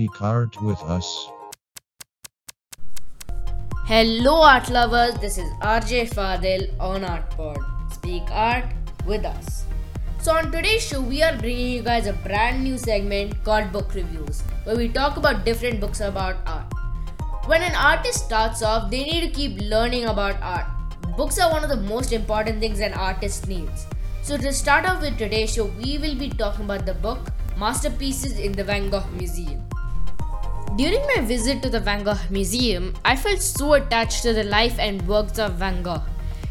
Speak with us. Hello, art lovers. This is RJ Fadil on ArtPod. Speak art with us. So, on today's show, we are bringing you guys a brand new segment called Book Reviews, where we talk about different books about art. When an artist starts off, they need to keep learning about art. Books are one of the most important things an artist needs. So, to start off with today's show, we will be talking about the book Masterpieces in the Van Gogh Museum. During my visit to the Van Gogh Museum, I felt so attached to the life and works of Van Gogh.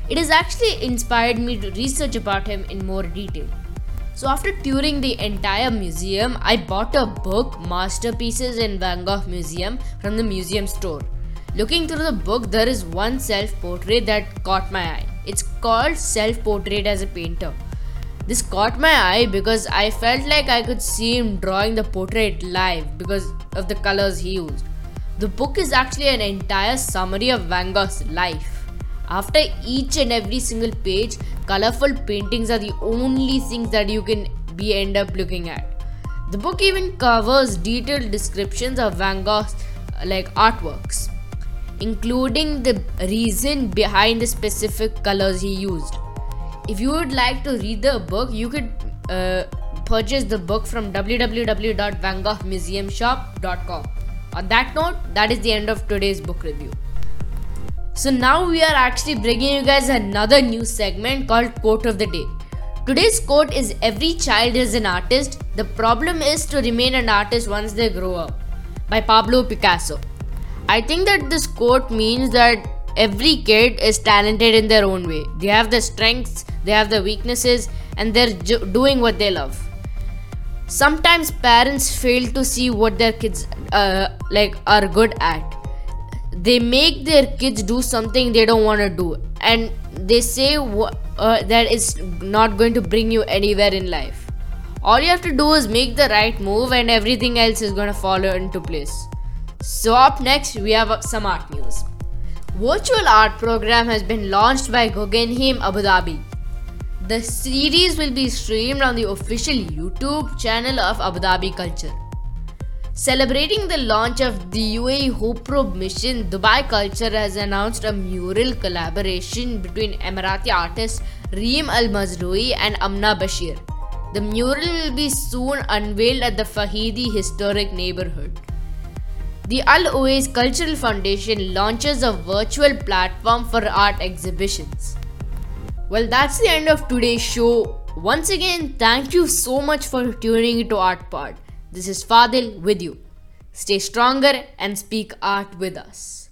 It has actually inspired me to research about him in more detail. So, after touring the entire museum, I bought a book, Masterpieces in Van Gogh Museum, from the museum store. Looking through the book, there is one self portrait that caught my eye. It's called Self Portrait as a Painter. This caught my eye because I felt like I could see him drawing the portrait live because of the colors he used. The book is actually an entire summary of Van Gogh's life. After each and every single page, colorful paintings are the only things that you can be end up looking at. The book even covers detailed descriptions of Van Gogh's uh, like artworks including the reason behind the specific colors he used. If you would like to read the book, you could uh, purchase the book from www.vangoghmuseumshop.com. On that note, that is the end of today's book review. So now we are actually bringing you guys another new segment called Quote of the Day. Today's quote is Every child is an artist. The problem is to remain an artist once they grow up by Pablo Picasso. I think that this quote means that every kid is talented in their own way. They have the strengths, they have the weaknesses, and they're ju- doing what they love. Sometimes parents fail to see what their kids uh, like are good at. They make their kids do something they don't want to do, and they say wh- uh, that it's not going to bring you anywhere in life. All you have to do is make the right move, and everything else is going to follow into place. So, up next, we have some art news. Virtual art program has been launched by Guggenheim Abu Dhabi. The series will be streamed on the official YouTube channel of Abu Dhabi Culture. Celebrating the launch of the UAE Hope Probe mission, Dubai Culture has announced a mural collaboration between Emirati artists Reem Al Mazrui and Amna Bashir. The mural will be soon unveiled at the Fahidi Historic Neighborhood. The Al Owais Cultural Foundation launches a virtual platform for art exhibitions. Well, that's the end of today's show. Once again, thank you so much for tuning into ArtPod. This is Fadil with you. Stay stronger and speak art with us.